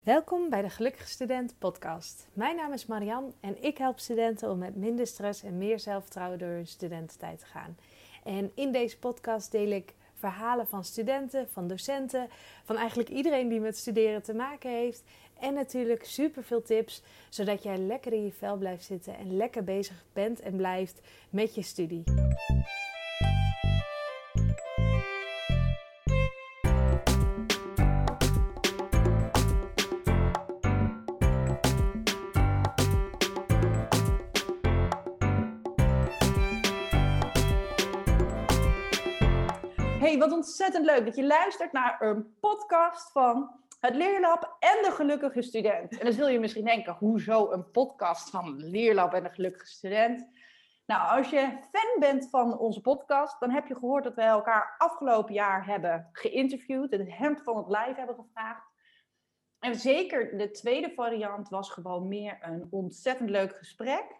Welkom bij de Gelukkige Student podcast. Mijn naam is Marian en ik help studenten om met minder stress en meer zelfvertrouwen door hun studententijd te gaan. En in deze podcast deel ik verhalen van studenten, van docenten, van eigenlijk iedereen die met studeren te maken heeft. En natuurlijk super veel tips, zodat jij lekker in je vel blijft zitten en lekker bezig bent en blijft met je studie. Wat ontzettend leuk dat je luistert naar een podcast van het Leerlab en de Gelukkige Student. En dan zul je misschien denken, hoezo een podcast van Leerlab en de Gelukkige Student? Nou, als je fan bent van onze podcast, dan heb je gehoord dat wij elkaar afgelopen jaar hebben geïnterviewd en het hemd van het lijf hebben gevraagd. En zeker de tweede variant was gewoon meer een ontzettend leuk gesprek.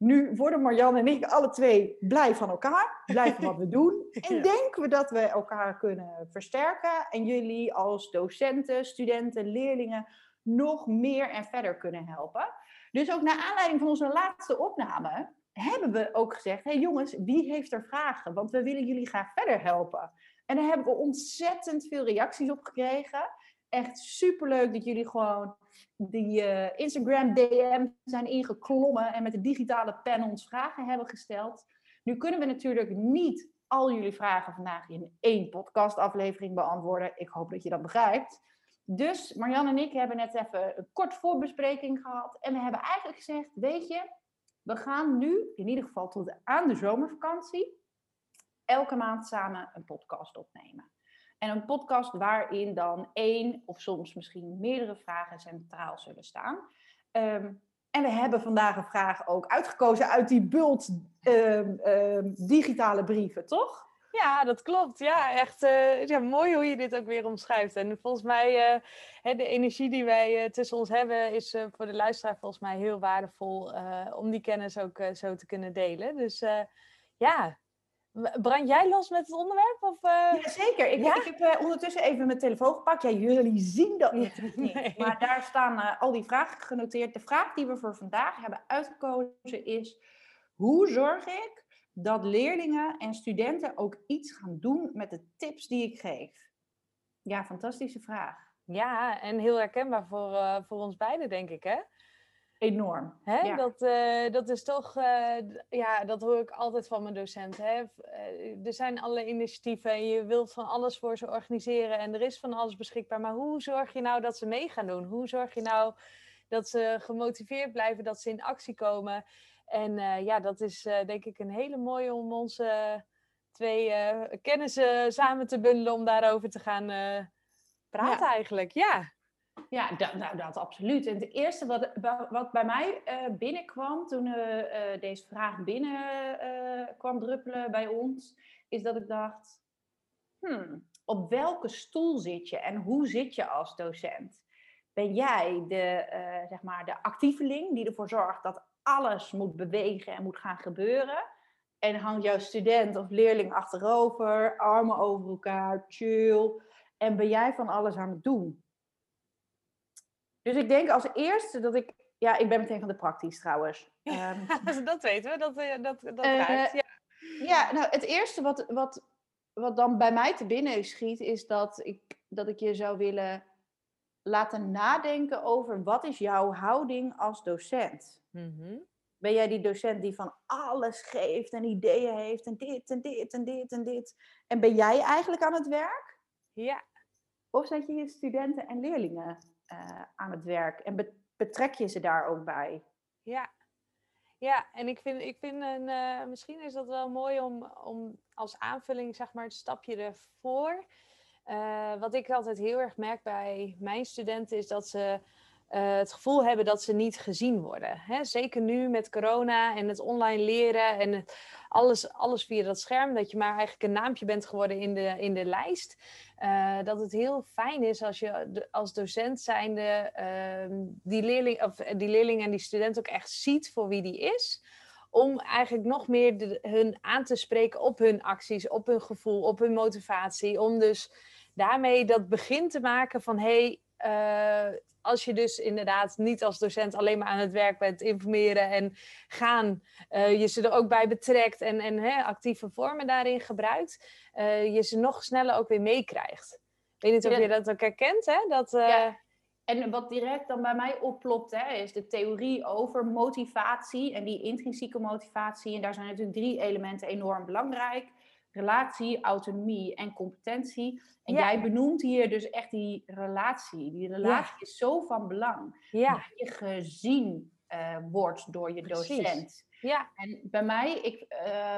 Nu worden Marjan en ik alle twee blij van elkaar, blij van wat we doen. En Ja. denken we dat we elkaar kunnen versterken en jullie als docenten, studenten, leerlingen nog meer en verder kunnen helpen. Dus ook naar aanleiding van onze laatste opname hebben we ook gezegd: hé hey jongens, wie heeft er vragen? Want we willen jullie graag verder helpen. En daar hebben we ontzettend veel reacties op gekregen. Echt superleuk dat jullie gewoon die eh, Instagram DM zijn ingeklommen en met de digitale pen ons vragen hebben gesteld. Nu kunnen we natuurlijk niet al jullie vragen vandaag in één podcastaflevering beantwoorden. Ik hoop dat je dat begrijpt. Dus Marjan en ik hebben net even een kort voorbespreking gehad. En we hebben eigenlijk gezegd, weet je, we gaan nu, in ieder geval tot aan de zomervakantie, elke maand samen een podcast opnemen. En een podcast waarin dan één of soms misschien meerdere vragen centraal zullen staan. Ehm, en we hebben vandaag een vraag ook uitgekozen uit die bult ehm, ehm, digitale brieven, toch? Ja, dat klopt. Ja, echt eh, ja, mooi hoe je dit ook weer omschrijft. En volgens mij, hè, de energie die wij eh, tussen ons hebben, is voor de luisteraar volgens mij heel waardevol om die kennis ook zo te kunnen delen. Dus ja, brand jij los met het onderwerp? Of, eh? Jazeker. Ik, ja? ik heb eh, ondertussen even mijn telefoon gepakt. Ja, jullie zien dat natuurlijk niet. nee. Maar daar staan eh, al die vragen genoteerd. De vraag die we voor vandaag hebben uitgekozen is... Hoe zorg ik dat leerlingen en studenten ook iets gaan doen met de tips die ik geef? Ja, fantastische vraag. Ja, en heel herkenbaar voor, voor ons beiden, denk ik, hè? Enorm. Hè? Ja. Dat, eh, dat is toch, eh, ja, dat hoor ik altijd van mijn docenten. Hè? Eh, er zijn allerlei initiatieven en je wilt van alles voor ze organiseren en er is van alles beschikbaar. Maar hoe zorg je nou dat ze mee gaan doen? Hoe zorg je nou dat ze gemotiveerd blijven, dat ze in actie komen? En ja, dat is denk ik een hele mooie om onze twee kennissen samen te bundelen om daarover te gaan praten eigenlijk. Ja. Ja, dat, nou, dat absoluut. En het eerste wat, wat bij mij eh, binnenkwam toen eh, eh, deze vraag binnen kwam druppelen bij ons, is dat ik dacht, hmm, op welke stoel zit je en hoe zit je als docent? Ben jij de, zeg maar de actieveling die ervoor zorgt dat alles moet bewegen en moet gaan gebeuren? En hangt jouw student of leerling achterover, armen over elkaar, chill. En ben jij van alles aan het doen? Dus ik denk als eerste dat ik. Ja, ik ben meteen van de praktisch trouwens. Ehm, dat weten we, dat, eh, dat, dat Eh, ruikt. Ja. ja, nou, het eerste wat, wat, wat dan bij mij te binnen schiet, is dat ik, dat ik je zou willen laten nadenken over wat is jouw houding als docent? Mhm. Ben jij die docent die van alles geeft en ideeën heeft en dit en dit en dit en dit? En ben jij eigenlijk aan het werk? Ja, Of zet je je studenten en leerlingen eh, aan het werk en be- betrek je ze daar ook bij? ja. Ja, en ik vind, ik vind een, eh, misschien is dat wel mooi om, om als aanvulling, zeg maar, het stapje ervoor. Eh, wat ik altijd heel erg merk bij mijn studenten is dat ze eh, het gevoel hebben dat ze niet gezien worden. Hè? Zeker nu met corona en het online leren en alles, alles via dat scherm, dat je maar eigenlijk een naampje bent geworden in de, in de lijst. Eh, dat het heel fijn is als je als docent zijnde ehm, die, leerling, of, eh, die leerling en die student ook echt ziet voor wie die is. Om eigenlijk nog meer hun aan te spreken op hun acties, op hun gevoel, op hun motivatie. Om dus daarmee dat begin te maken van hé, hey, als je dus inderdaad niet als docent alleen maar aan het werk bent, informeren en gaan, je ze er ook bij betrekt en, en hè, actieve vormen daarin gebruikt, je ze nog sneller ook weer meekrijgt. Ik weet niet of je dat ook herkent, hè? Dat, ja. En wat direct dan bij mij oplopt, hè, is de theorie over motivatie en die intrinsieke motivatie. En daar zijn natuurlijk drie elementen enorm belangrijk. Relatie, autonomie en competentie. En jij benoemt hier dus echt die relatie. Die relatie is zo van belang. Ja. Dat je gezien uh, wordt door je docent. Ja. En bij mij, ik,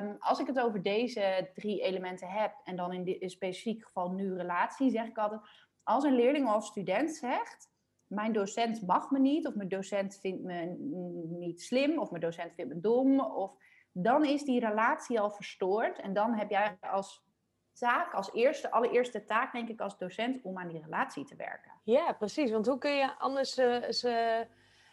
um, als ik het over deze drie elementen heb, en dan in, dit specifiek geval nu relatie, zeg ik altijd, als een leerling of student zegt, mijn docent mag me niet, of mijn docent vindt me niet slim, of mijn docent vindt me dom, of dan is die relatie al verstoord. En dan heb jij als taak, als eerste, allereerste taak, denk ik, als docent, om aan die relatie te werken. Ja, precies. Want hoe kun je anders ze.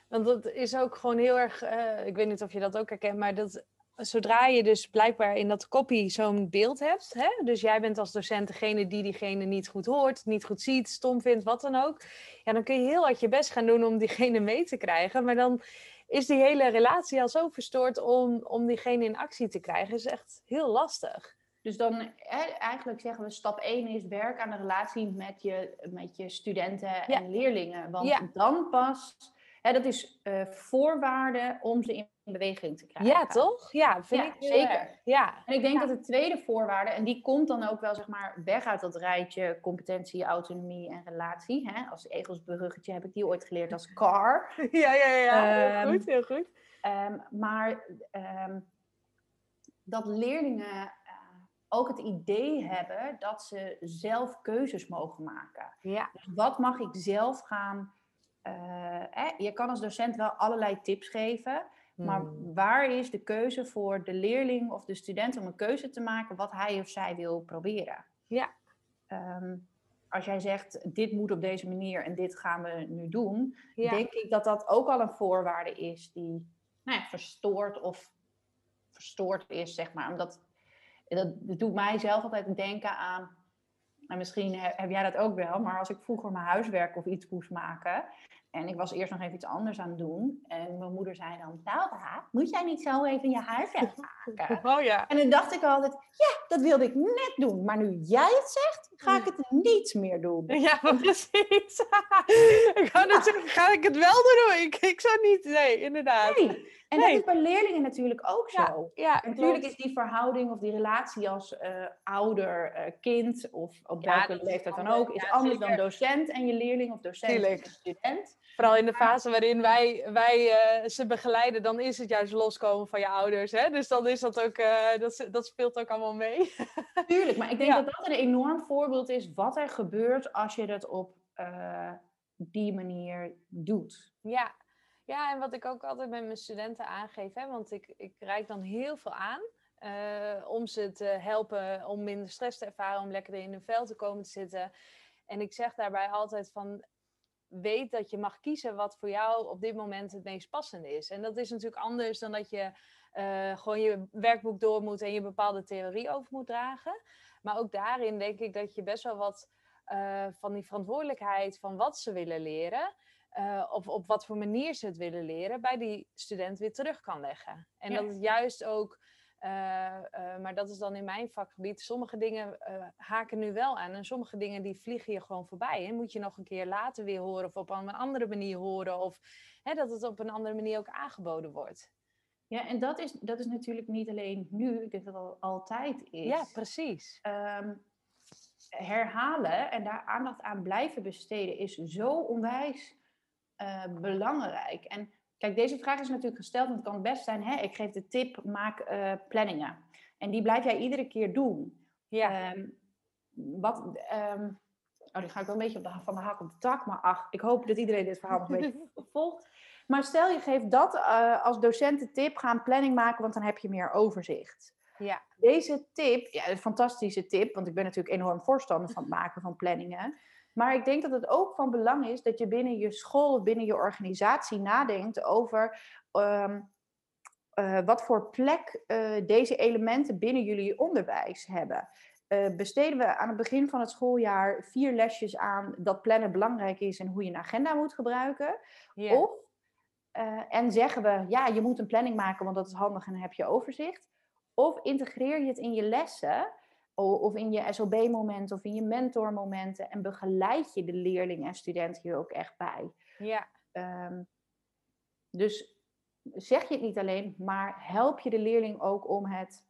Want dat is ook gewoon heel erg. Uh, ik weet niet of je dat ook herkent, maar dat zodra je dus blijkbaar in dat kopie zo'n beeld hebt, hè, dus jij bent als docent degene die diegene niet goed hoort, niet goed ziet, stom vindt, wat dan ook, ja, dan kun je heel hard je best gaan doen om diegene mee te krijgen, maar dan is die hele relatie al zo verstoord om, om diegene in actie te krijgen, is echt heel lastig. Dus dan eigenlijk zeggen we stap 1 is werk aan de relatie met je, met je studenten en leerlingen. Want dan pas Hè, dat is uh, voorwaarde om ze in beweging te krijgen. Ja, toch? Ja, vind ik zeker. Ja. En ik denk dat de tweede voorwaarde, en die komt dan ook wel zeg maar weg uit dat rijtje competentie, autonomie en relatie. Hè? Als egelsbruggetje heb ik die ooit geleerd als car. Ja, ja, ja. heel ehm, goed, heel goed. Um, maar um, dat leerlingen uh, ook het idee hebben dat ze zelf keuzes mogen maken. Ja. Dus wat mag ik zelf gaan uh, je kan als docent wel allerlei tips geven, maar hmm. waar is de keuze voor de leerling of de student om een keuze te maken wat hij of zij wil proberen? Ja. Um, als jij zegt, dit moet op deze manier en dit gaan we nu doen, denk ik dat dat ook al een voorwaarde is die nou ja, verstoord of verstoord is, zeg maar. Omdat dat, dat doet mij zelf altijd denken aan en misschien heb jij dat ook wel, maar als ik vroeger mijn huiswerk of iets moest maken. En ik was eerst nog even iets anders aan het doen. En mijn moeder zei dan, Laura, moet jij niet zo even je huiswerk maken? Oh ja. En dan dacht ik altijd, ja, dat wilde ik net doen. Maar nu jij het zegt, ga ik het niet meer doen. Ja, precies. ik ga, ja. zeggen, ga ik het wel doen? Ik, ik zou niet, nee, inderdaad. Nee. En dat is bij leerlingen natuurlijk ook zo. Ja, natuurlijk is die verhouding of die relatie als uh, ouder, uh, kind of op welke leeftijd dan ook, is anders dan docent en je leerling of docent of student. Vooral in de fase waarin wij, wij uh, ze begeleiden, dan is het juist loskomen van je ouders. Hè? Dus dan is dat ook, dat, dat speelt ook allemaal mee. Tuurlijk, maar ik denk dat dat een enorm voorbeeld is wat er gebeurt als je dat op die manier doet. Ja, ja, en wat ik ook altijd met mijn studenten aangeef, hè, want ik, ik reik dan heel veel aan uh, om ze te helpen om minder stress te ervaren, om lekker in hun vel te komen te zitten. En ik zeg daarbij altijd van, weet dat je mag kiezen wat voor jou op dit moment het meest passende is. En dat is natuurlijk anders dan dat je uh, gewoon je werkboek door moet en je bepaalde theorie over moet dragen. Maar ook daarin denk ik dat je best wel wat uh, van die verantwoordelijkheid van wat ze willen leren uh, of op wat voor manier ze het willen leren, bij die student weer terug kan leggen. En dat het juist ook, uh, uh, maar dat is dan in mijn vakgebied, sommige dingen haken nu wel aan en sommige dingen die vliegen je gewoon voorbij. En moet je nog een keer later weer horen of op een andere manier horen of hè, dat het op een andere manier ook aangeboden wordt. Ja, en dat is, dat is natuurlijk niet alleen nu, ik denk dat het al altijd is. Ja, precies. Um, herhalen en daar aandacht aan blijven besteden is zo onwijs uh, belangrijk? En kijk, deze vraag is natuurlijk gesteld, want het kan best zijn, hè, ik geef de tip, maak uh, planningen. En die blijf jij iedere keer doen. Ja. Um, wat, um, oh, die ga ik wel een beetje op de, van de hak op de tak, maar ach, ik hoop dat iedereen dit verhaal nog een beetje volgt. Maar stel je geeft dat uh, als docent de tip, ga een planning maken, want dan heb je meer overzicht. Ja. Deze tip, ja, een fantastische tip, want ik ben natuurlijk enorm voorstander van het maken van planningen. Maar ik denk dat het ook van belang is dat je binnen je school of binnen je organisatie nadenkt over um, uh, wat voor plek uh, deze elementen binnen jullie onderwijs hebben. eh, besteden we aan het begin van het schooljaar vier lesjes aan dat plannen belangrijk is en hoe je een agenda moet gebruiken. Of, eh, en zeggen we, ja, je moet een planning maken, want dat is handig en dan heb je overzicht. Of integreer je het in je lessen, of in je SOB-momenten, of in je mentormomenten, en begeleid je de leerling en student hier ook echt bij. ja. Ehm, dus zeg je het niet alleen, maar help je de leerling ook om het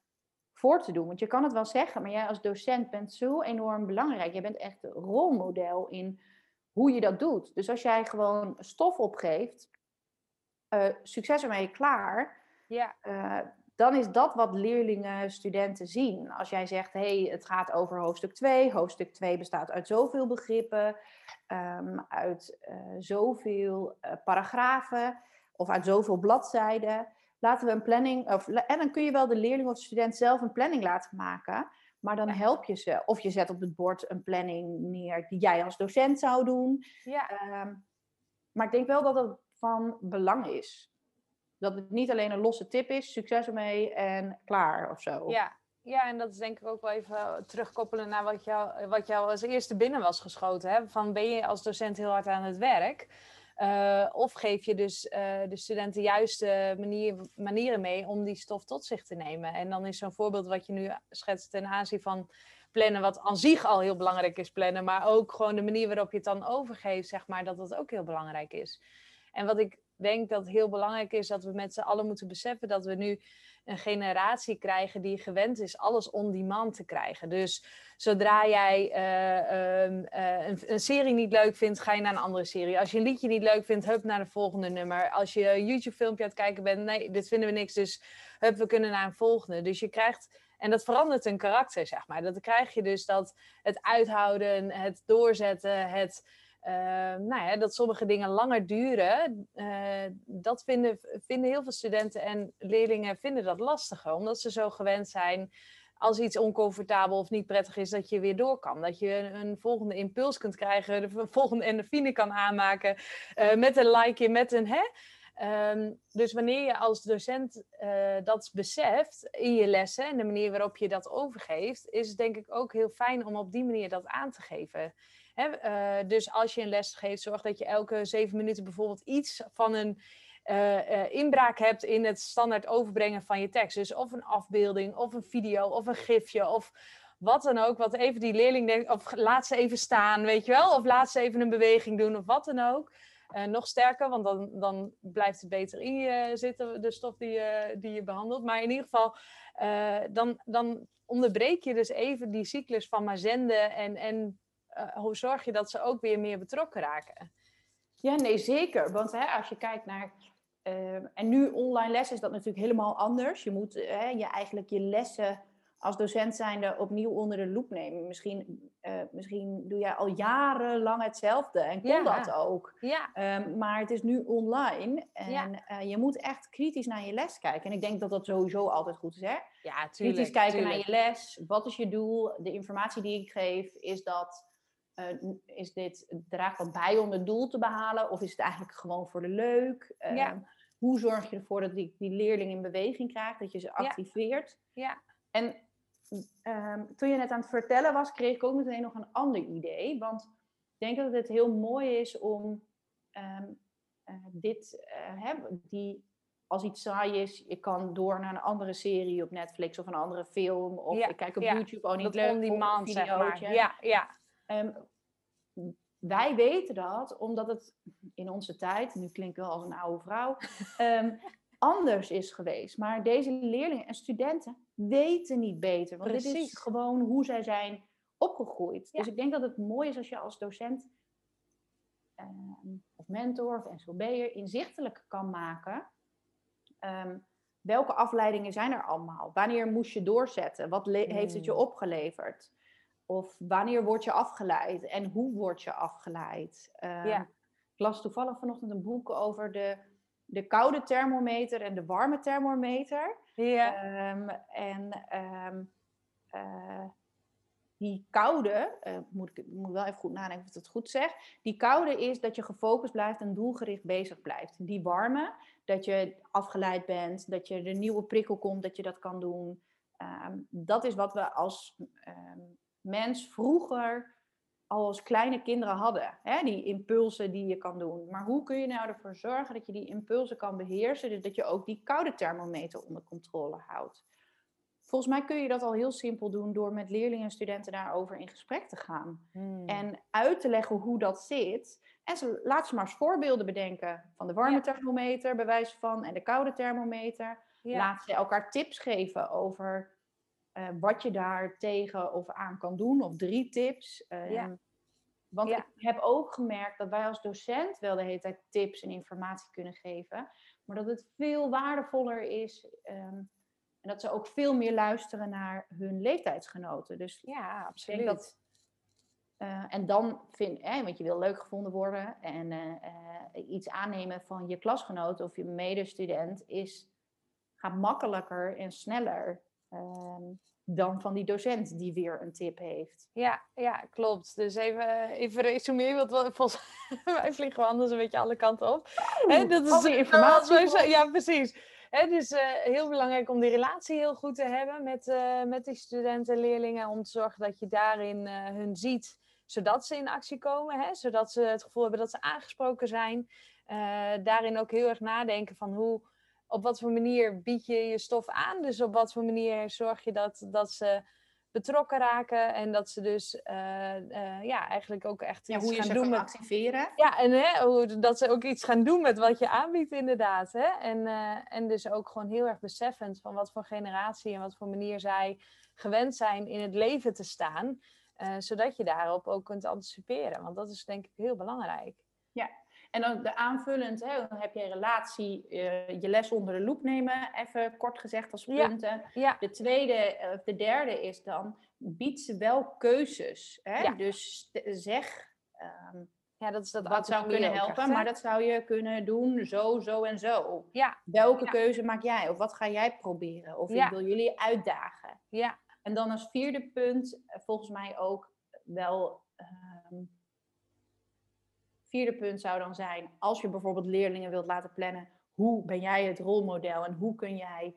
voor te doen. Want je kan het wel zeggen, maar jij als docent bent zo enorm belangrijk. Je bent echt een rolmodel in hoe je dat doet. Dus als jij gewoon stof opgeeft, eh, succes ermee, klaar. ja. eh, dan is dat wat leerlingen, studenten zien. Als jij zegt, hey, het gaat over hoofdstuk 2. Hoofdstuk 2 bestaat uit zoveel begrippen, ehm, uit eh, zoveel eh, paragrafen of uit zoveel bladzijden. Laten we een planning, of, en dan kun je wel de leerling of de student zelf een planning laten maken. Maar dan help je ze. Of je zet op het bord een planning neer die jij als docent zou doen. ja. Ehm, maar ik denk wel dat het van belang is. Dat het niet alleen een losse tip is, succes ermee en klaar of zo. Ja, ja, en dat is denk ik ook wel even terugkoppelen naar wat jou, wat jou als eerste binnen was geschoten. Hè? Van ben je als docent heel hard aan het werk? Eh, of geef je dus eh, de studenten juiste manier, manieren mee om die stof tot zich te nemen? En dan is zo'n voorbeeld wat je nu schetst ten aanzien van plannen, wat aan zich al heel belangrijk is plannen, maar ook gewoon de manier waarop je het dan overgeeft, zeg maar, dat dat ook heel belangrijk is. En wat ik denk dat heel belangrijk is, dat we met z'n allen moeten beseffen dat we nu een generatie krijgen die gewend is alles on demand te krijgen. Dus zodra jij eh, ehm, eh, een, een serie niet leuk vindt, ga je naar een andere serie. Als je een liedje niet leuk vindt, hup naar de volgende nummer. Als je een YouTube-filmpje aan het kijken bent, nee, dit vinden we niks, dus hup, we kunnen naar een volgende. Dus je krijgt, en dat verandert een karakter, zeg maar. Dat krijg je dus dat het uithouden, het doorzetten, het uh, nou ja, dat sommige dingen langer duren, uh, dat vinden, vinden heel veel studenten en leerlingen vinden dat lastiger, omdat ze zo gewend zijn als iets oncomfortabel of niet prettig is, dat je weer door kan. Dat je een, volgende impuls kunt krijgen, de volgende endorfine kan aanmaken, uh, met een likeje, met een hè. Um, dus wanneer je als docent dat beseft in je lessen en de manier waarop je dat overgeeft, is het denk ik ook heel fijn om op die manier dat aan te geven. He, uh, dus als je een les geeft, zorg dat je elke zeven minuten bijvoorbeeld iets van een uh, uh, inbraak hebt in het standaard overbrengen van je tekst. Dus of een afbeelding, of een video, of een gifje, of wat dan ook. Wat even die leerling denkt, of laat ze even staan, weet je wel. Of laat ze even een beweging doen, of wat dan ook. nog sterker, want dan, dan blijft het beter in je zitten, de stof die je, die je behandelt. Maar in ieder geval, dan, dan onderbreek je dus even die cyclus van maar zenden en... en uh, hoe zorg je dat ze ook weer meer betrokken raken? Ja, nee, zeker. Want hè, als je kijkt naar. Uh, en nu online les is dat natuurlijk helemaal anders. Je moet uh, je eigenlijk je lessen als docent zijnde opnieuw onder de loep nemen. Misschien, uh, misschien doe jij al jarenlang hetzelfde en kon Ja. dat ook. Ja, Um, maar het is nu online en Ja. uh, je moet echt kritisch naar je les kijken. En ik denk dat dat sowieso altijd goed is. Hè? ja tuurlijk. kritisch kijken tuurlijk. naar je les. Wat is je doel? De informatie die ik geef, is dat. Uh, is dit, draagt dat bij om het doel te behalen? Of is het eigenlijk gewoon voor de leuk? Uh, Ja. Hoe zorg je ervoor dat die, die leerling in beweging krijgt? Dat je ze activeert? Ja. En um, toen je net aan het vertellen was, kreeg ik ook meteen nog een ander idee. Want ik denk dat het heel mooi is om um, uh, dit, uh, hè, die, als iets saai is, je kan door naar een andere serie op Netflix of een andere film. Of Ja, ik kijk op ja. YouTube, oh niet Dat leuk, on demand, zeg maar. Ja, ja. Um, wij weten dat omdat het in onze tijd, nu klink ik wel als een oude vrouw, um, anders is geweest. Maar deze leerlingen en studenten weten niet beter. Want dit is Precies. gewoon hoe zij zijn opgegroeid. Ja. Dus ik denk dat het mooi is als je als docent um, of mentor of SLB'er inzichtelijk kan maken. Um, welke afleidingen zijn er allemaal? Wanneer moest je doorzetten? Wat heeft het je Hmm. opgeleverd? Of wanneer word je afgeleid? En hoe word je afgeleid? Ja. Ik las toevallig vanochtend een boek over de, de koude thermometer en de warme thermometer. Ja. Um, en um, uh, die koude, uh, moet ik moet wel even goed nadenken of ik het goed zeg. Die koude is dat je gefocust blijft en doelgericht bezig blijft. Die warme, dat je afgeleid bent, dat je er nieuwe prikkel komt, dat je dat kan doen. ehm, dat is wat we als ehm, mens vroeger al als kleine kinderen hadden. Hè? Die impulsen die je kan doen. Maar hoe kun je nou ervoor zorgen dat je die impulsen kan beheersen, dus dat je ook die koude thermometer onder controle houdt? Volgens mij kun je dat al heel simpel doen door met leerlingen en studenten daarover in gesprek te gaan. Hmm. En uit te leggen hoe dat zit. En ze, laat ze maar eens voorbeelden bedenken van de warme Ja. thermometer, bij wijze van, en de koude thermometer. ja. Laat ze elkaar tips geven over eh, wat je daar tegen of aan kan doen, of drie tips. Ehm, Ja. Want Ja. ik heb ook gemerkt dat wij als docent wel de hele tijd tips en informatie kunnen geven, maar dat het veel waardevoller is ehm, en dat ze ook veel meer luisteren naar hun leeftijdsgenoten. Dus ja, absoluut. dat. eh, en dan vind hè, want je wil leuk gevonden worden en eh, eh, iets aannemen van je klasgenoot of je medestudent is, gaat makkelijker en sneller ehm, dan van die docent die weer een tip heeft. Ja, ja, klopt. Dus even, even resumeren, want volgens mij vliegen we anders een beetje alle kanten op. Dat is die eh, informatie Ja, precies. Dus eh, heel belangrijk om die relatie heel goed te hebben met, eh, met die studenten en leerlingen. Om te zorgen dat je daarin eh, hun ziet, zodat ze in actie komen. Hè, zodat ze het gevoel hebben dat ze aangesproken zijn. Eh, daarin ook heel erg nadenken van hoe, op wat voor manier bied je je stof aan. Dus op wat voor manier zorg je dat, dat ze betrokken raken. En dat ze dus eh, eh, ja, eigenlijk ook echt Ja, iets hoe je gaan ze doen met activeren. ja, en hè, hoe, dat ze ook iets gaan doen met wat je aanbiedt, inderdaad. Hè? En, eh, en dus ook gewoon heel erg beseffend van wat voor generatie en wat voor manier zij gewend zijn in het leven te staan. zodat je daarop ook kunt anticiperen. Want dat is denk ik heel belangrijk. En dan de aanvullend, hè, dan heb je een relatie, eh, je les onder de loep nemen, even kort gezegd als Ja. punten. Ja, De tweede, eh, of de derde is dan, bied ze wel keuzes. Hè? Ja. Dus zeg ja ehm, dat is dat wat zou kunnen helpen, maar dat zou je kunnen doen zo, zo en zo. Ja, Welke Ja. keuze maak jij? Of wat ga jij proberen? Of Ja. ik wil jullie uitdagen? ja, En dan als vierde punt, eh, volgens mij ook wel. Vierde punt zou dan zijn, als je bijvoorbeeld leerlingen wilt laten plannen, hoe ben jij het rolmodel en hoe kun jij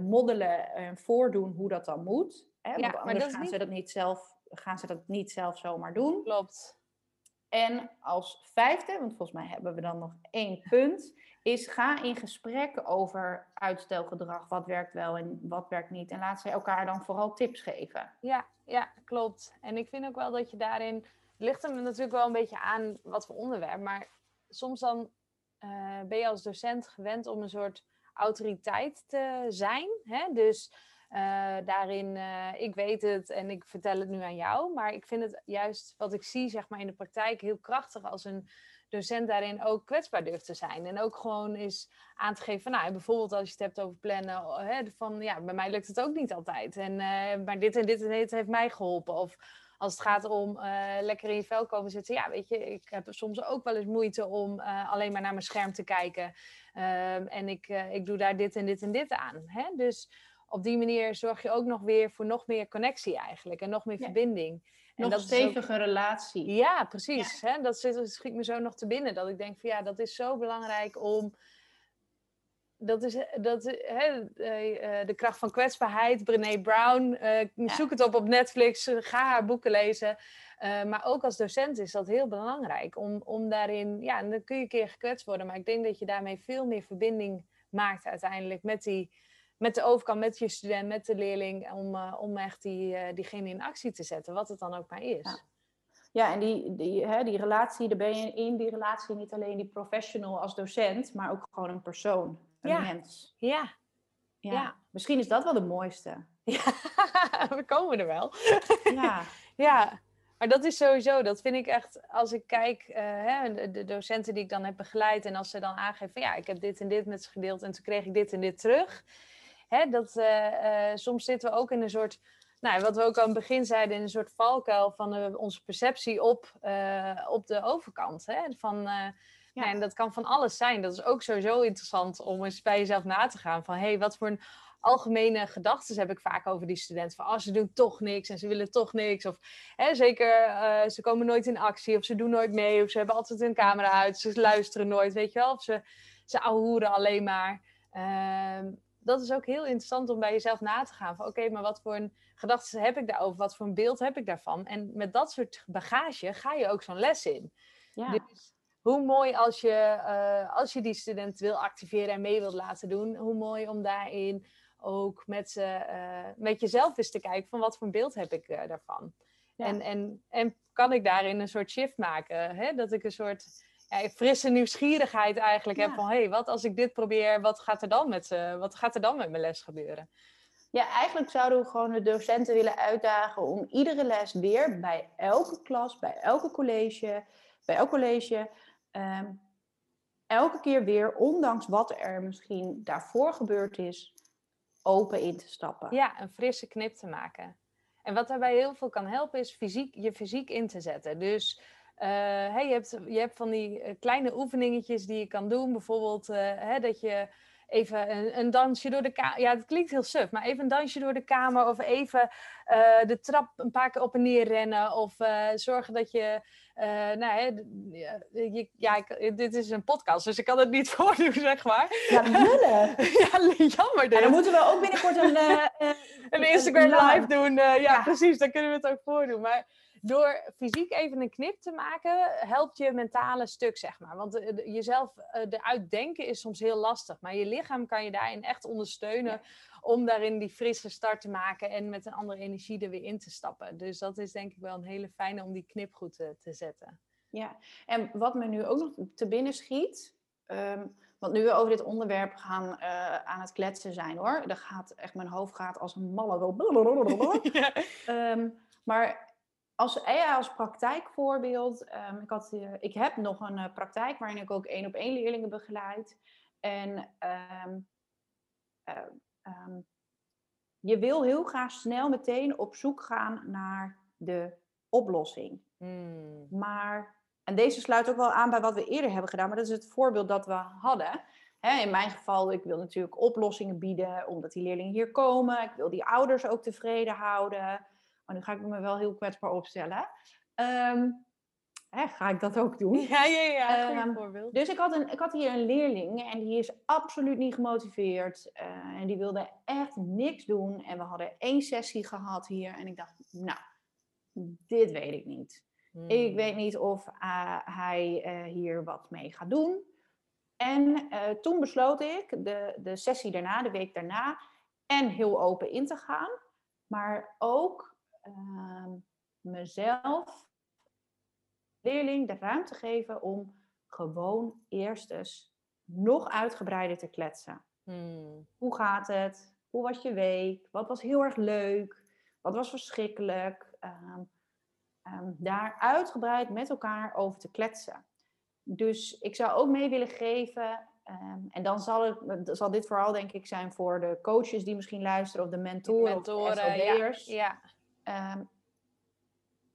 moddelen en voordoen hoe dat dan moet? Hè? Ja, Want maar anders gaan, niet- ze dat niet zelf, gaan ze dat niet zelf zomaar doen. klopt. En als vijfde, want volgens mij hebben we dan nog één punt, is ga in gesprek over uitstelgedrag. Wat werkt wel en wat werkt niet. En laat ze elkaar dan vooral tips geven. Ja, ja, klopt. En ik vind ook wel dat je daarin. Ligt hem natuurlijk wel een beetje aan wat voor onderwerp. Maar soms dan eh, ben je als docent gewend om een soort autoriteit te zijn. Hè? Dus eh, daarin, eh, ik weet het en ik vertel het nu aan jou. Maar ik vind het juist wat ik zie zeg maar, in de praktijk heel krachtig als een docent daarin ook kwetsbaar durft te zijn. En ook gewoon is aan te geven nou, bijvoorbeeld als je het hebt over plannen, oh, hè, van ja, bij mij lukt het ook niet altijd. En, maar dit en dit en dit heeft mij geholpen. Of als het gaat om eh, lekker in je vel komen zitten. Ja, weet je, ik heb soms ook wel eens moeite om eh, alleen maar naar mijn scherm te kijken. Ehm, en ik, eh, ik doe daar dit en dit en dit aan. Hè? Dus op die manier zorg je ook nog weer voor nog meer connectie eigenlijk. En nog meer Ja. verbinding. En Nog dat ook- stevige relatie. ja, precies. Hè? Dat zit, dat schiet me zo nog te binnen. Dat ik denk van ja, dat is zo belangrijk om. Dat is dat, hè, eh, eh, de kracht van kwetsbaarheid, Brené Brown. eh, Zoek het op op Netflix, eh, ga haar boeken lezen. Eh, maar ook als docent is dat heel belangrijk. Om, om daarin, ja, en dan kun je een keer gekwetst worden. Maar ik denk dat je daarmee veel meer verbinding maakt uiteindelijk met, die, met de overkant, met je student, met de leerling. Om, eh, om echt die, eh, diegene in actie te zetten, wat het dan ook maar is. Ja. Ja, en die, die, hè, die relatie, daar ben je in die relatie niet alleen die professional als docent, maar ook gewoon een persoon, een Ja. mens. ja. Ja. Ja. Misschien is dat wel de mooiste. Ja, we komen er wel. Ja, Ja, maar dat is sowieso, dat vind ik echt, als ik kijk, eh, hè, de, docenten die ik dan heb begeleid en als ze dan aangeven van ja, ik heb dit en dit met ze gedeeld en toen kreeg ik dit en dit terug. Hè, dat, eh, eh, soms zitten we ook in een soort, nou, wat we ook aan het begin zeiden, in een soort valkuil van onze perceptie op, op de overkant. Hè? Van, Ja. en dat kan van alles zijn. Dat is ook sowieso interessant om eens bij jezelf na te gaan van hé, hey, wat voor een algemene gedachten heb ik vaak over die studenten. Van, oh, ze doen toch niks en ze willen toch niks. Of hè, zeker, eh, ze komen nooit in actie. Of ze doen nooit mee. Of ze hebben altijd hun camera uit. Ze luisteren nooit, weet je wel. Of ze, ze ahoeren alleen maar. Ehm, dat is ook heel interessant om bij jezelf na te gaan. Van oké, maar wat voor een gedachten heb ik daarover? Wat voor een beeld heb ik daarvan? En met dat soort bagage ga je ook zo'n les in. Ja. Dus hoe mooi als je, eh, als je die student wil activeren en mee wilt laten doen, hoe mooi om daarin ook met, ze, uh, met jezelf eens te kijken van wat voor een beeld heb ik uh, daarvan. En, en, en kan ik daarin een soort shift maken? Hè? Dat ik een soort ja, frisse nieuwsgierigheid eigenlijk heb van hé, hey, wat als ik dit probeer, wat gaat er dan met, wat gaat er dan met mijn les gebeuren? Ja, eigenlijk zouden we gewoon de docenten willen uitdagen om iedere les weer bij elke klas, bij elke college, bij elk college, um, elke keer weer, ondanks wat er misschien daarvoor gebeurd is, open in te stappen. Ja, een frisse knip te maken. En wat daarbij heel veel kan helpen, is fysiek, je fysiek in te zetten. Dus uh, hey, je, hebt, je hebt van die eh, kleine oefeningetjes die je kan doen. Bijvoorbeeld uh, hè, dat je even een, een, dansje door de kamer. Ja, het klinkt heel suf, maar even een dansje door de kamer. Of even uh, de trap een paar keer op en neer rennen. Of uh, zorgen dat je. Uh, nou, hè, je, ja, ik, dit is een podcast, dus ik kan het niet voordoen, zeg maar. Ja, lullen. ja, jammer. Dit. dan moeten we ook binnenkort een, een Instagram live doen. Ja, ja, precies, dan kunnen we het ook voordoen. Maar door fysiek even een knip te maken, helpt je mentale stuk, zeg maar. Want jezelf uh, eruit denken is soms heel lastig. Maar je lichaam kan je daarin echt ondersteunen om daarin die frisse start te maken en met een andere energie er weer in te stappen. Dus dat is denk ik wel een hele fijne om die knip goed te, te zetten. Ja, en wat me nu ook nog te binnen schiet, ehm, want nu we over dit onderwerp gaan uh, aan het kletsen zijn hoor, dan gaat echt mijn hoofd gaat als een malle. ja. um, maar als, eh, als praktijkvoorbeeld, um, ik, had, uh, ik heb nog een uh, praktijk waarin ik ook één op één leerlingen begeleid. En um, um, je wil heel graag snel meteen op zoek gaan naar de oplossing. Hmm. Maar, en deze sluit ook wel aan bij wat we eerder hebben gedaan, maar dat is het voorbeeld dat we hadden. Hè, in mijn geval, ik wil natuurlijk oplossingen bieden, omdat die leerlingen hier komen. Ik wil die ouders ook tevreden houden. Maar nu ga ik me wel heel kwetsbaar opstellen. Um, hè, ga ik dat ook doen? Ja, ja, ja. Um, voorbeeld. Dus ik had, een, ik had hier een leerling en die is absoluut niet gemotiveerd. Uh, en die wilde echt niks doen. En we hadden één sessie gehad hier. En ik dacht, nou, dit weet ik niet. Hmm. Ik weet niet of uh, hij uh, hier wat mee gaat doen. En toen besloot ik de, de sessie daarna, de week daarna, en heel open in te gaan. Maar ook uh, mezelf, leerling, de ruimte geven om gewoon eerst eens nog uitgebreider te kletsen. Hmm. Hoe gaat het? Hoe was je week? Wat was heel erg leuk? Wat was verschrikkelijk? Um, um, daar uitgebreid met elkaar over te kletsen. Dus ik zou ook mee willen geven, um, en dan zal, het, zal dit vooral denk ik zijn voor de coaches die misschien luisteren of de mentoren, mentoren of SOD'ers. Ja, ja. Um,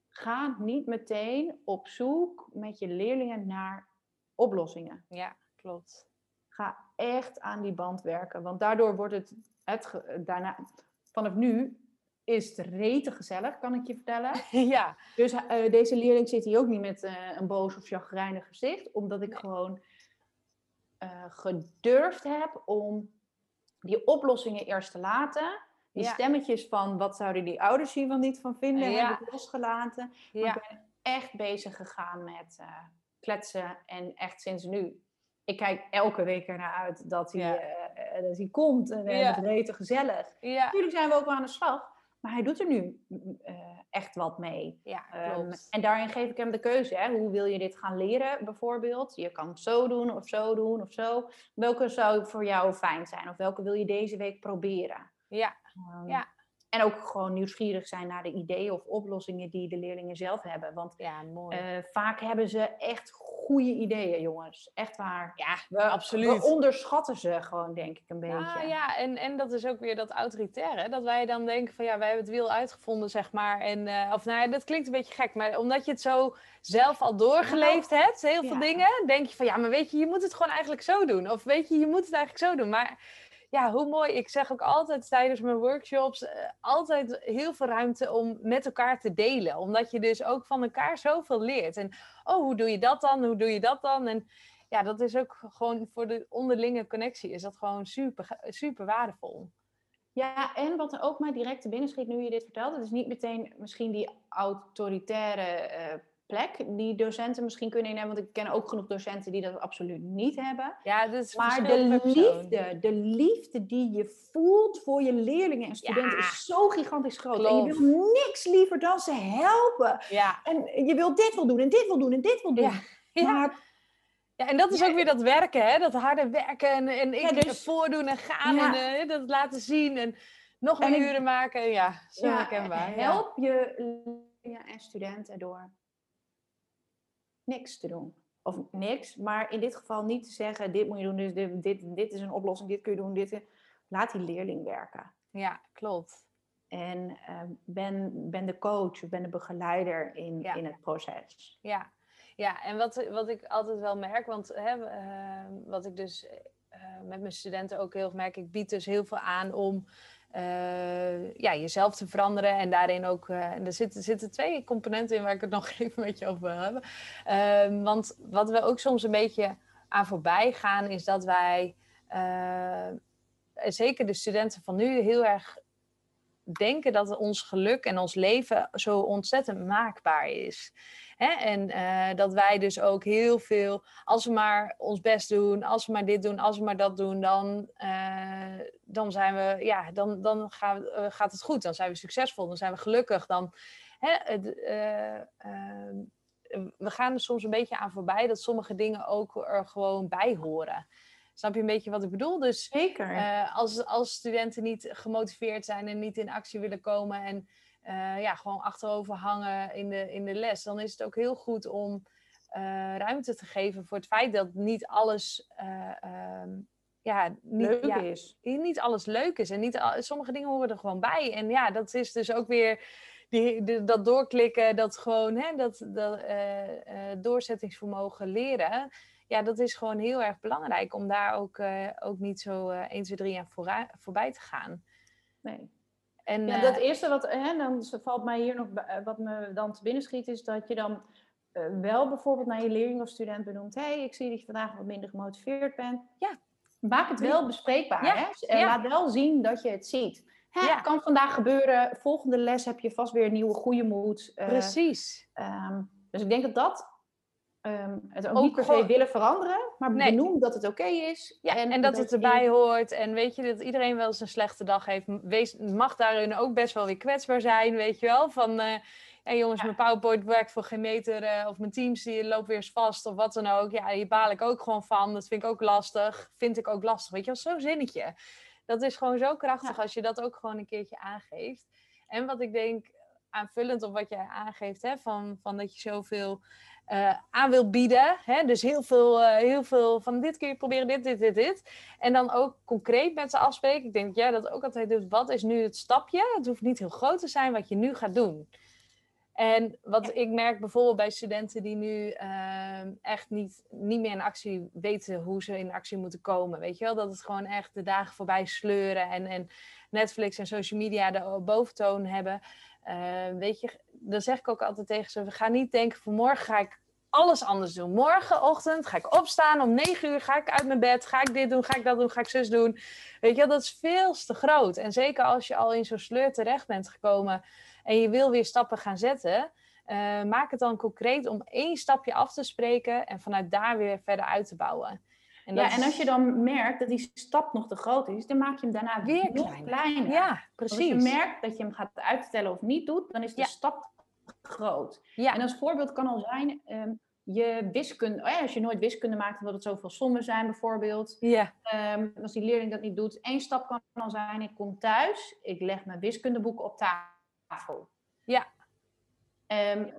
ga niet meteen op zoek met je leerlingen naar oplossingen. Ja, klopt. Ga echt aan die band werken, want daardoor wordt het, het daarna, vanaf nu is het rete gezellig, kan ik je vertellen. Ja. Dus uh, deze leerling zit hier ook niet met uh, een boos of chagrijnig gezicht, omdat ik gewoon uh, gedurfd heb om die oplossingen eerst te laten die stemmetjes van wat zouden die ouders hiervan niet van vinden, ja. heb ik losgelaten. Maar ik ben echt bezig gegaan met uh, kletsen. En echt sinds nu. Ik kijk elke week ernaar uit dat hij, uh, dat hij komt. En uh, het rete gezellig. Natuurlijk zijn we ook wel aan de slag. Maar hij doet er nu echt wat mee. Ja, um, en daarin geef ik hem de keuze. Hè? Hoe wil je dit gaan leren bijvoorbeeld? Je kan het zo doen of zo doen of zo. Welke zou voor jou fijn zijn? Of welke wil je deze week proberen? Ja, Um, ja. En ook gewoon nieuwsgierig zijn naar de ideeën of oplossingen die de leerlingen zelf hebben. Want ja, mooi. Uh, vaak hebben ze echt goede ideeën, jongens. Echt waar. Ja, we, absoluut. We onderschatten ze gewoon, denk ik, een beetje. Ah, ja, en, en dat is ook weer dat autoritaire. Dat wij dan denken van, ja, wij hebben het wiel uitgevonden, zeg maar. En, uh, of nou ja, dat klinkt een beetje gek. Maar omdat je het zo zelf al doorgeleefd nou, hebt, heel veel dingen, denk je van, ja, maar weet je, je moet het gewoon eigenlijk zo doen. Of weet je, je moet het eigenlijk zo doen. Maar ja, hoe mooi. Ik zeg ook altijd tijdens mijn workshops, uh, altijd heel veel ruimte om met elkaar te delen. Omdat je dus ook van elkaar zoveel leert. En oh, hoe doe je dat dan? Hoe doe je dat dan? En ja, dat is ook gewoon voor de onderlinge connectie is dat gewoon super, super waardevol. Ja, en wat er ook mij direct te binnen schiet nu je dit vertelt, het is niet meteen misschien die autoritaire uh, plek die docenten misschien kunnen innemen. Want ik ken ook genoeg docenten die dat absoluut niet hebben. Ja, maar de liefde, de liefde die je voelt voor je leerlingen en studenten is zo gigantisch groot. En je wil niks liever dan ze helpen. Ja. En je wil dit wil doen en dit wil doen en dit wil doen. Ja. Maar ja, en dat is ook weer dat werken, hè? dat harde werken en, en ik ja, dus, voordoen en gaan en uh, dat laten zien en nog meer uren maken. Ja, zo herkenbaar. Help je en studenten door niks te doen. Of niks, maar in dit geval niet te zeggen, dit moet je doen, dus dit, dit, dit is een oplossing, dit kun je doen, dit. Laat die leerling werken. Ja, klopt. En uh, ben, ben de coach, ben de begeleider in, in het proces. Ja, ja en wat, wat ik altijd wel merk, want hè, uh, wat ik dus uh, met mijn studenten ook heel merk, ik bied dus heel veel aan om uh, ja, jezelf te veranderen. En daarin ook, uh, er, zitten, zitten twee componenten in waar ik het nog even met je over wil hebben. Uh, want wat we ook soms een beetje aan voorbij gaan, is dat wij, eh, zeker de studenten van nu, heel erg denken dat ons geluk en ons leven zo ontzettend maakbaar is. En uh, dat wij dus ook heel veel, als we maar ons best doen, als we maar dit doen, als we maar dat doen, dan, uh, dan zijn we, ja, dan, dan gaan we, uh, gaat het goed. Dan zijn we succesvol, dan zijn we gelukkig. Dan, hè, we gaan er soms een beetje aan voorbij dat sommige dingen ook er gewoon bij horen. Snap je een beetje wat ik bedoel? Dus Zeker. als, als studenten niet gemotiveerd zijn en niet in actie willen komen en uh, ja, gewoon achterover hangen in de, in de les, dan is het ook heel goed om uh, ruimte te geven voor het feit dat niet alles. Um, ja, niet, leuk ja, is. Niet alles leuk is. En niet al, sommige dingen horen er gewoon bij. En ja, dat is dus ook weer die, die, dat doorklikken, dat gewoon hè, dat, dat doorzettingsvermogen leren. Ja, dat is gewoon heel erg belangrijk om daar ook, ook niet zo 1, 2, 3 aan voorbij, voorbij te gaan. Nee. En, ja, dat eh, eerste wat hè, dan valt mij hier nog eh, wat me dan te binnen schiet, is dat je dan uh, wel bijvoorbeeld naar je leerling of student benoemt: hé, hey, ik zie dat je vandaag wat minder gemotiveerd bent. Ja. Maak het wel bespreekbaar. Ja. Hè? En laat wel zien dat je het ziet. Hè, ja. kan vandaag gebeuren. Volgende les heb je vast weer een nieuwe goede moed. Uh, Precies. Um, dus ik denk dat dat Um, het ook, ook, niet per se willen veranderen, maar nee. benoem dat het oké is. Ja, en, en dat, dat, het erbij hoort. En weet je, dat iedereen wel eens een slechte dag heeft. Wees, mag daarin ook best wel weer kwetsbaar zijn, weet je wel. Van, uh, hey jongens, ja. mijn PowerPoint werkt voor geen meter. Uh, of mijn Teams die loopt weer eens vast of wat dan ook. Ja, hier baal ik ook gewoon van. Dat vind ik ook lastig. Vind ik ook lastig. Weet je wel, zo'n zinnetje. Dat is gewoon zo krachtig ja. als je dat ook gewoon een keertje aangeeft. En wat ik denk, aanvullend op wat jij aangeeft, hè, van, van dat je zoveel uh, aan wil bieden. Hè? Dus heel veel, uh, heel veel van dit kun je proberen, dit, dit, dit, dit. En dan ook concreet met ze afspreken. Ik denk dat jij dat ook altijd doet. Wat is nu het stapje? Het hoeft niet heel groot te zijn wat je nu gaat doen. En wat ik merk bijvoorbeeld bij studenten die nu uh, echt niet, niet meer in actie weten hoe ze in actie moeten komen. Weet je wel, dat het gewoon echt de dagen voorbij sleuren en, en Netflix en social media de boventoon hebben. Uh, weet je, dan zeg ik ook altijd tegen ze: we gaan niet denken van morgen ga ik alles anders doen. Morgenochtend ga ik opstaan om negen uur, ga ik uit mijn bed, ga ik dit doen, ga ik dat doen, ga ik zus doen. Weet je, dat is veel te groot. En zeker als je al in zo'n sleur terecht bent gekomen en je wil weer stappen gaan zetten, uh, maak het dan concreet om één stapje af te spreken en vanuit daar weer verder uit te bouwen. En ja, en als je dan merkt dat die stap nog te groot is, dan maak je hem daarna weer nog kleiner. kleiner. Ja, precies. als je merkt dat je hem gaat uitstellen of niet doet, dan is de ja. stap groot. Ja. En als voorbeeld kan al zijn, um, je wiskunde, oh ja, als je nooit wiskunde maakt omdat het zoveel sommen zijn bijvoorbeeld. Ja. Um, als die leerling dat niet doet, één stap kan al zijn, ik kom thuis, ik leg mijn wiskundeboek op tafel. Ja. Um,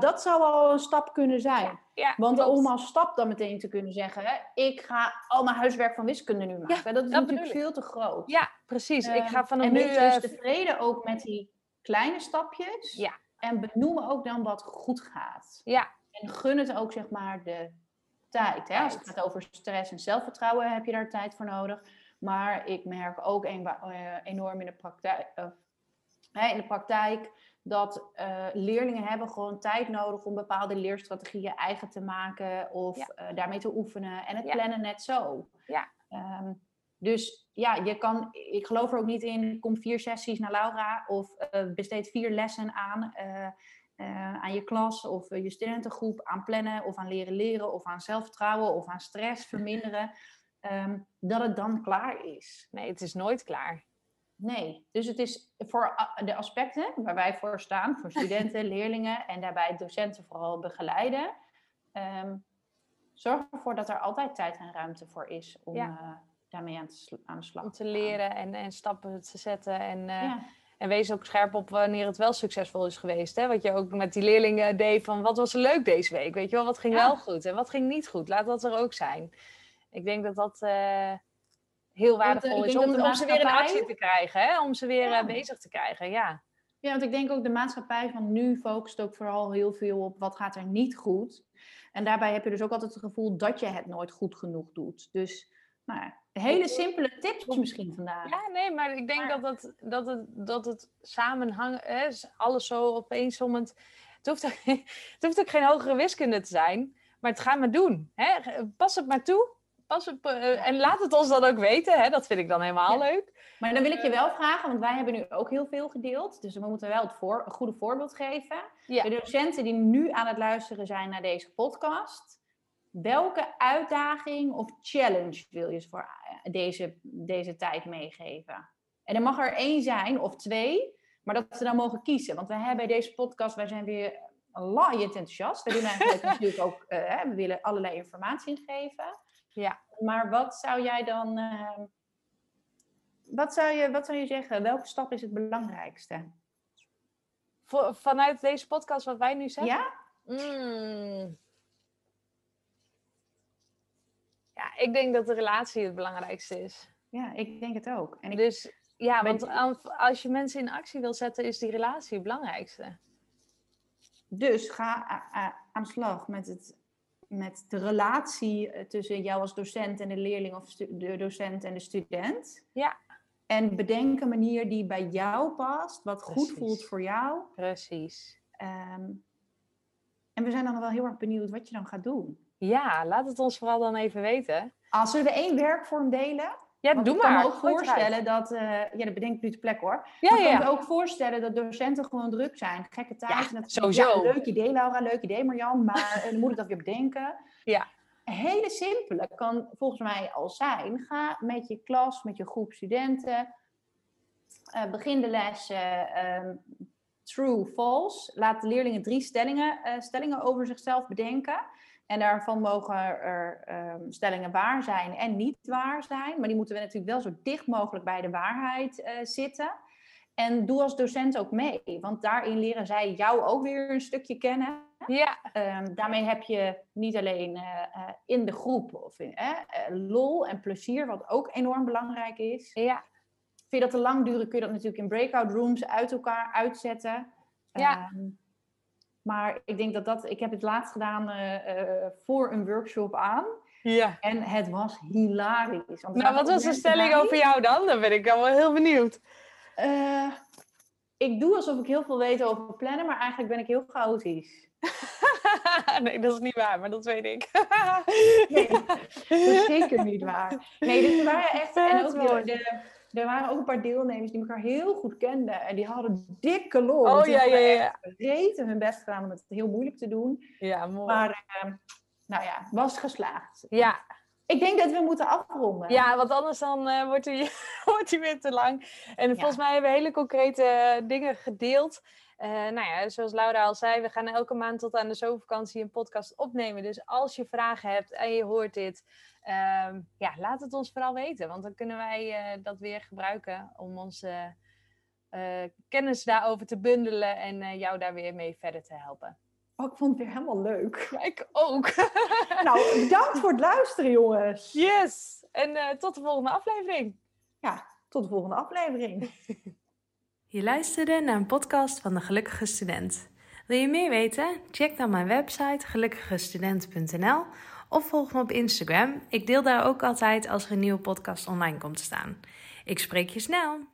dat zou al een stap kunnen zijn. Ja, ja, Want klopt. om als stap dan meteen te kunnen zeggen, hè, ik ga al mijn huiswerk van wiskunde nu maken. Ja, dat is dat natuurlijk veel te groot. Ja, precies. Um, ik ga vanaf en nu... Dus tevreden ook met die kleine stapjes. Ja. En benoem ook dan wat goed gaat. Ja. En gun het ook, zeg maar, de tijd. Hè? Als het gaat over stress en zelfvertrouwen, heb je daar tijd voor nodig. Maar ik merk ook uh, enorm in de praktijk, uh, in de praktijk dat uh, leerlingen hebben gewoon tijd nodig om bepaalde leerstrategieën eigen te maken of ja. daarmee te oefenen. En het plannen net zo. Ja. Um, dus ja, je kan, ik geloof er ook niet in, kom vier sessies naar Laura of uh, besteed vier lessen aan, aan je klas of je studentengroep, aan plannen of aan leren leren of aan zelfvertrouwen of aan stress verminderen, um, dat het dan klaar is. Nee, het is nooit klaar. Nee, dus het is voor de aspecten waar wij voor staan, voor studenten, leerlingen en daarbij docenten vooral begeleiden. Um, zorg ervoor dat er altijd tijd en ruimte voor is om ja daarmee aan, te, aan de slag Om te leren en, en stappen te zetten. En, uh, en wees ook scherp op wanneer het wel succesvol is geweest. Hè? Wat je ook met die leerlingen deed van wat was er leuk deze week? Weet je wel, wat ging wel goed en wat ging niet goed? Laat dat er ook zijn. Ik denk dat dat uh, heel waardevol is om, om, ze weer in actie te krijgen. Hè? Om ze weer uh, bezig te krijgen, ja. Ja, want ik denk ook de maatschappij van nu focust ook vooral heel veel op wat gaat er niet goed. En daarbij heb je dus ook altijd het gevoel dat je het nooit goed genoeg doet. Dus nou, hele simpele tips misschien vandaag. Ja, nee, maar ik denk dat, het, dat, het, dat het samenhangen is, alles zo opeens om het. Het hoeft, ook, het hoeft ook geen hogere wiskunde te zijn, maar het gaan we doen. Hè? Pas het maar toe. Het, uh, en laat het ons dan ook weten. Hè? Dat vind ik dan helemaal leuk. Maar dan wil ik je wel vragen, want wij hebben nu ook heel veel gedeeld. Dus we moeten wel het voor, een goede voorbeeld geven. De docenten die nu aan het luisteren zijn naar deze podcast Welke uitdaging of challenge wil je voor eh, deze, deze tijd meegeven? En er mag er één zijn of twee, maar dat ze dan mogen kiezen. Want we hebben bij deze podcast, wij zijn weer laaiend enthousiast. We doen eigenlijk natuurlijk ook, uh, we willen allerlei informatie geven. Ja. Maar wat zou jij dan, uh, wat, zou je, wat zou je zeggen? Welke stap is het belangrijkste? Voor, vanuit deze podcast wat wij nu zeggen? Ja? Mm. Ja, ik denk dat de relatie het belangrijkste is. Ja, ik denk het ook. En ik... Dus ja, want als je mensen in actie wil zetten, is die relatie het belangrijkste. Dus ga aan de slag met, het, met de relatie eh, tussen jou als docent en de leerling of de docent en de student. Ja. En bedenk een manier die bij jou past, wat goed voelt voor jou. Precies. Um, en we zijn dan wel heel erg benieuwd wat je dan gaat doen. Ja, laat het ons vooral dan even weten. Als we één werkvorm delen? Ja, doe ik maar. Ik kan me ook voorstellen dat, uh, ja, dat bedenk ik nu te plek hoor. Ja, maar ik kan me ook voorstellen dat docenten gewoon druk zijn. Gekke tijd. Ja, sowieso. leuk idee Laura, leuk idee Marjan, maar dan moet ik dat weer bedenken. Ja. Hele simpele kan volgens mij al zijn. Ga met je klas, met je groep studenten. Uh, begin de les uh, true, false. Laat de leerlingen drie stellingen, stellingen over zichzelf bedenken. En daarvan mogen er um, stellingen waar zijn en niet waar zijn. Maar die moeten we natuurlijk wel zo dicht mogelijk bij de waarheid uh, zitten. En doe als docent ook mee, want daarin leren zij jou ook weer een stukje kennen. Ja. Um, daarmee heb je niet alleen uh, uh, in de groep of in, lol en plezier, wat ook enorm belangrijk is. Ja. Vind je dat te lang duren, kun je dat natuurlijk in breakout rooms uit elkaar uitzetten. Ja. Um, maar ik denk dat dat. Ik heb het laatst gedaan uh, uh, voor een workshop aan. Ja. En het was hilarisch. Want nou, wat was de stelling bij. over jou dan? Dan ben ik wel heel benieuwd. Uh, ik doe alsof ik heel veel weet over plannen, maar eigenlijk ben ik heel chaotisch. nee, dat is niet waar, maar dat weet ik. nee, dat is zeker niet waar. Nee, dus waren echt. En ook de, er waren ook een paar deelnemers die elkaar heel goed kenden. En die hadden dikke lol. Oh ja, ja, ja. Reten hun best gedaan om het heel moeilijk te doen. Ja, mooi. Maar, uh, nou ja, was geslaagd. Ja. Ik denk dat we moeten afronden. Ja, want anders dan uh, wordt, hij, wordt hij weer te lang. En ja. volgens mij hebben we hele concrete dingen gedeeld. Uh, nou ja, zoals Laura al zei, we gaan elke maand tot aan de zomervakantie een podcast opnemen. Dus als je vragen hebt en je hoort dit, uh, ja, laat het ons vooral weten. Want dan kunnen wij uh, dat weer gebruiken om onze uh, kennis daarover te bundelen en jou daar weer mee verder te helpen. Oh, ik vond het weer helemaal leuk. Ja, ik ook. nou, bedankt voor het luisteren, jongens. Yes. En tot de volgende aflevering. Ja, tot de volgende aflevering. Je luisterde naar een podcast van de Gelukkige Student. Wil je meer weten? Check dan mijn website gelukkigestudent.nl of volg me op Instagram. Ik deel daar ook altijd als er een nieuwe podcast online komt te staan. Ik spreek je snel!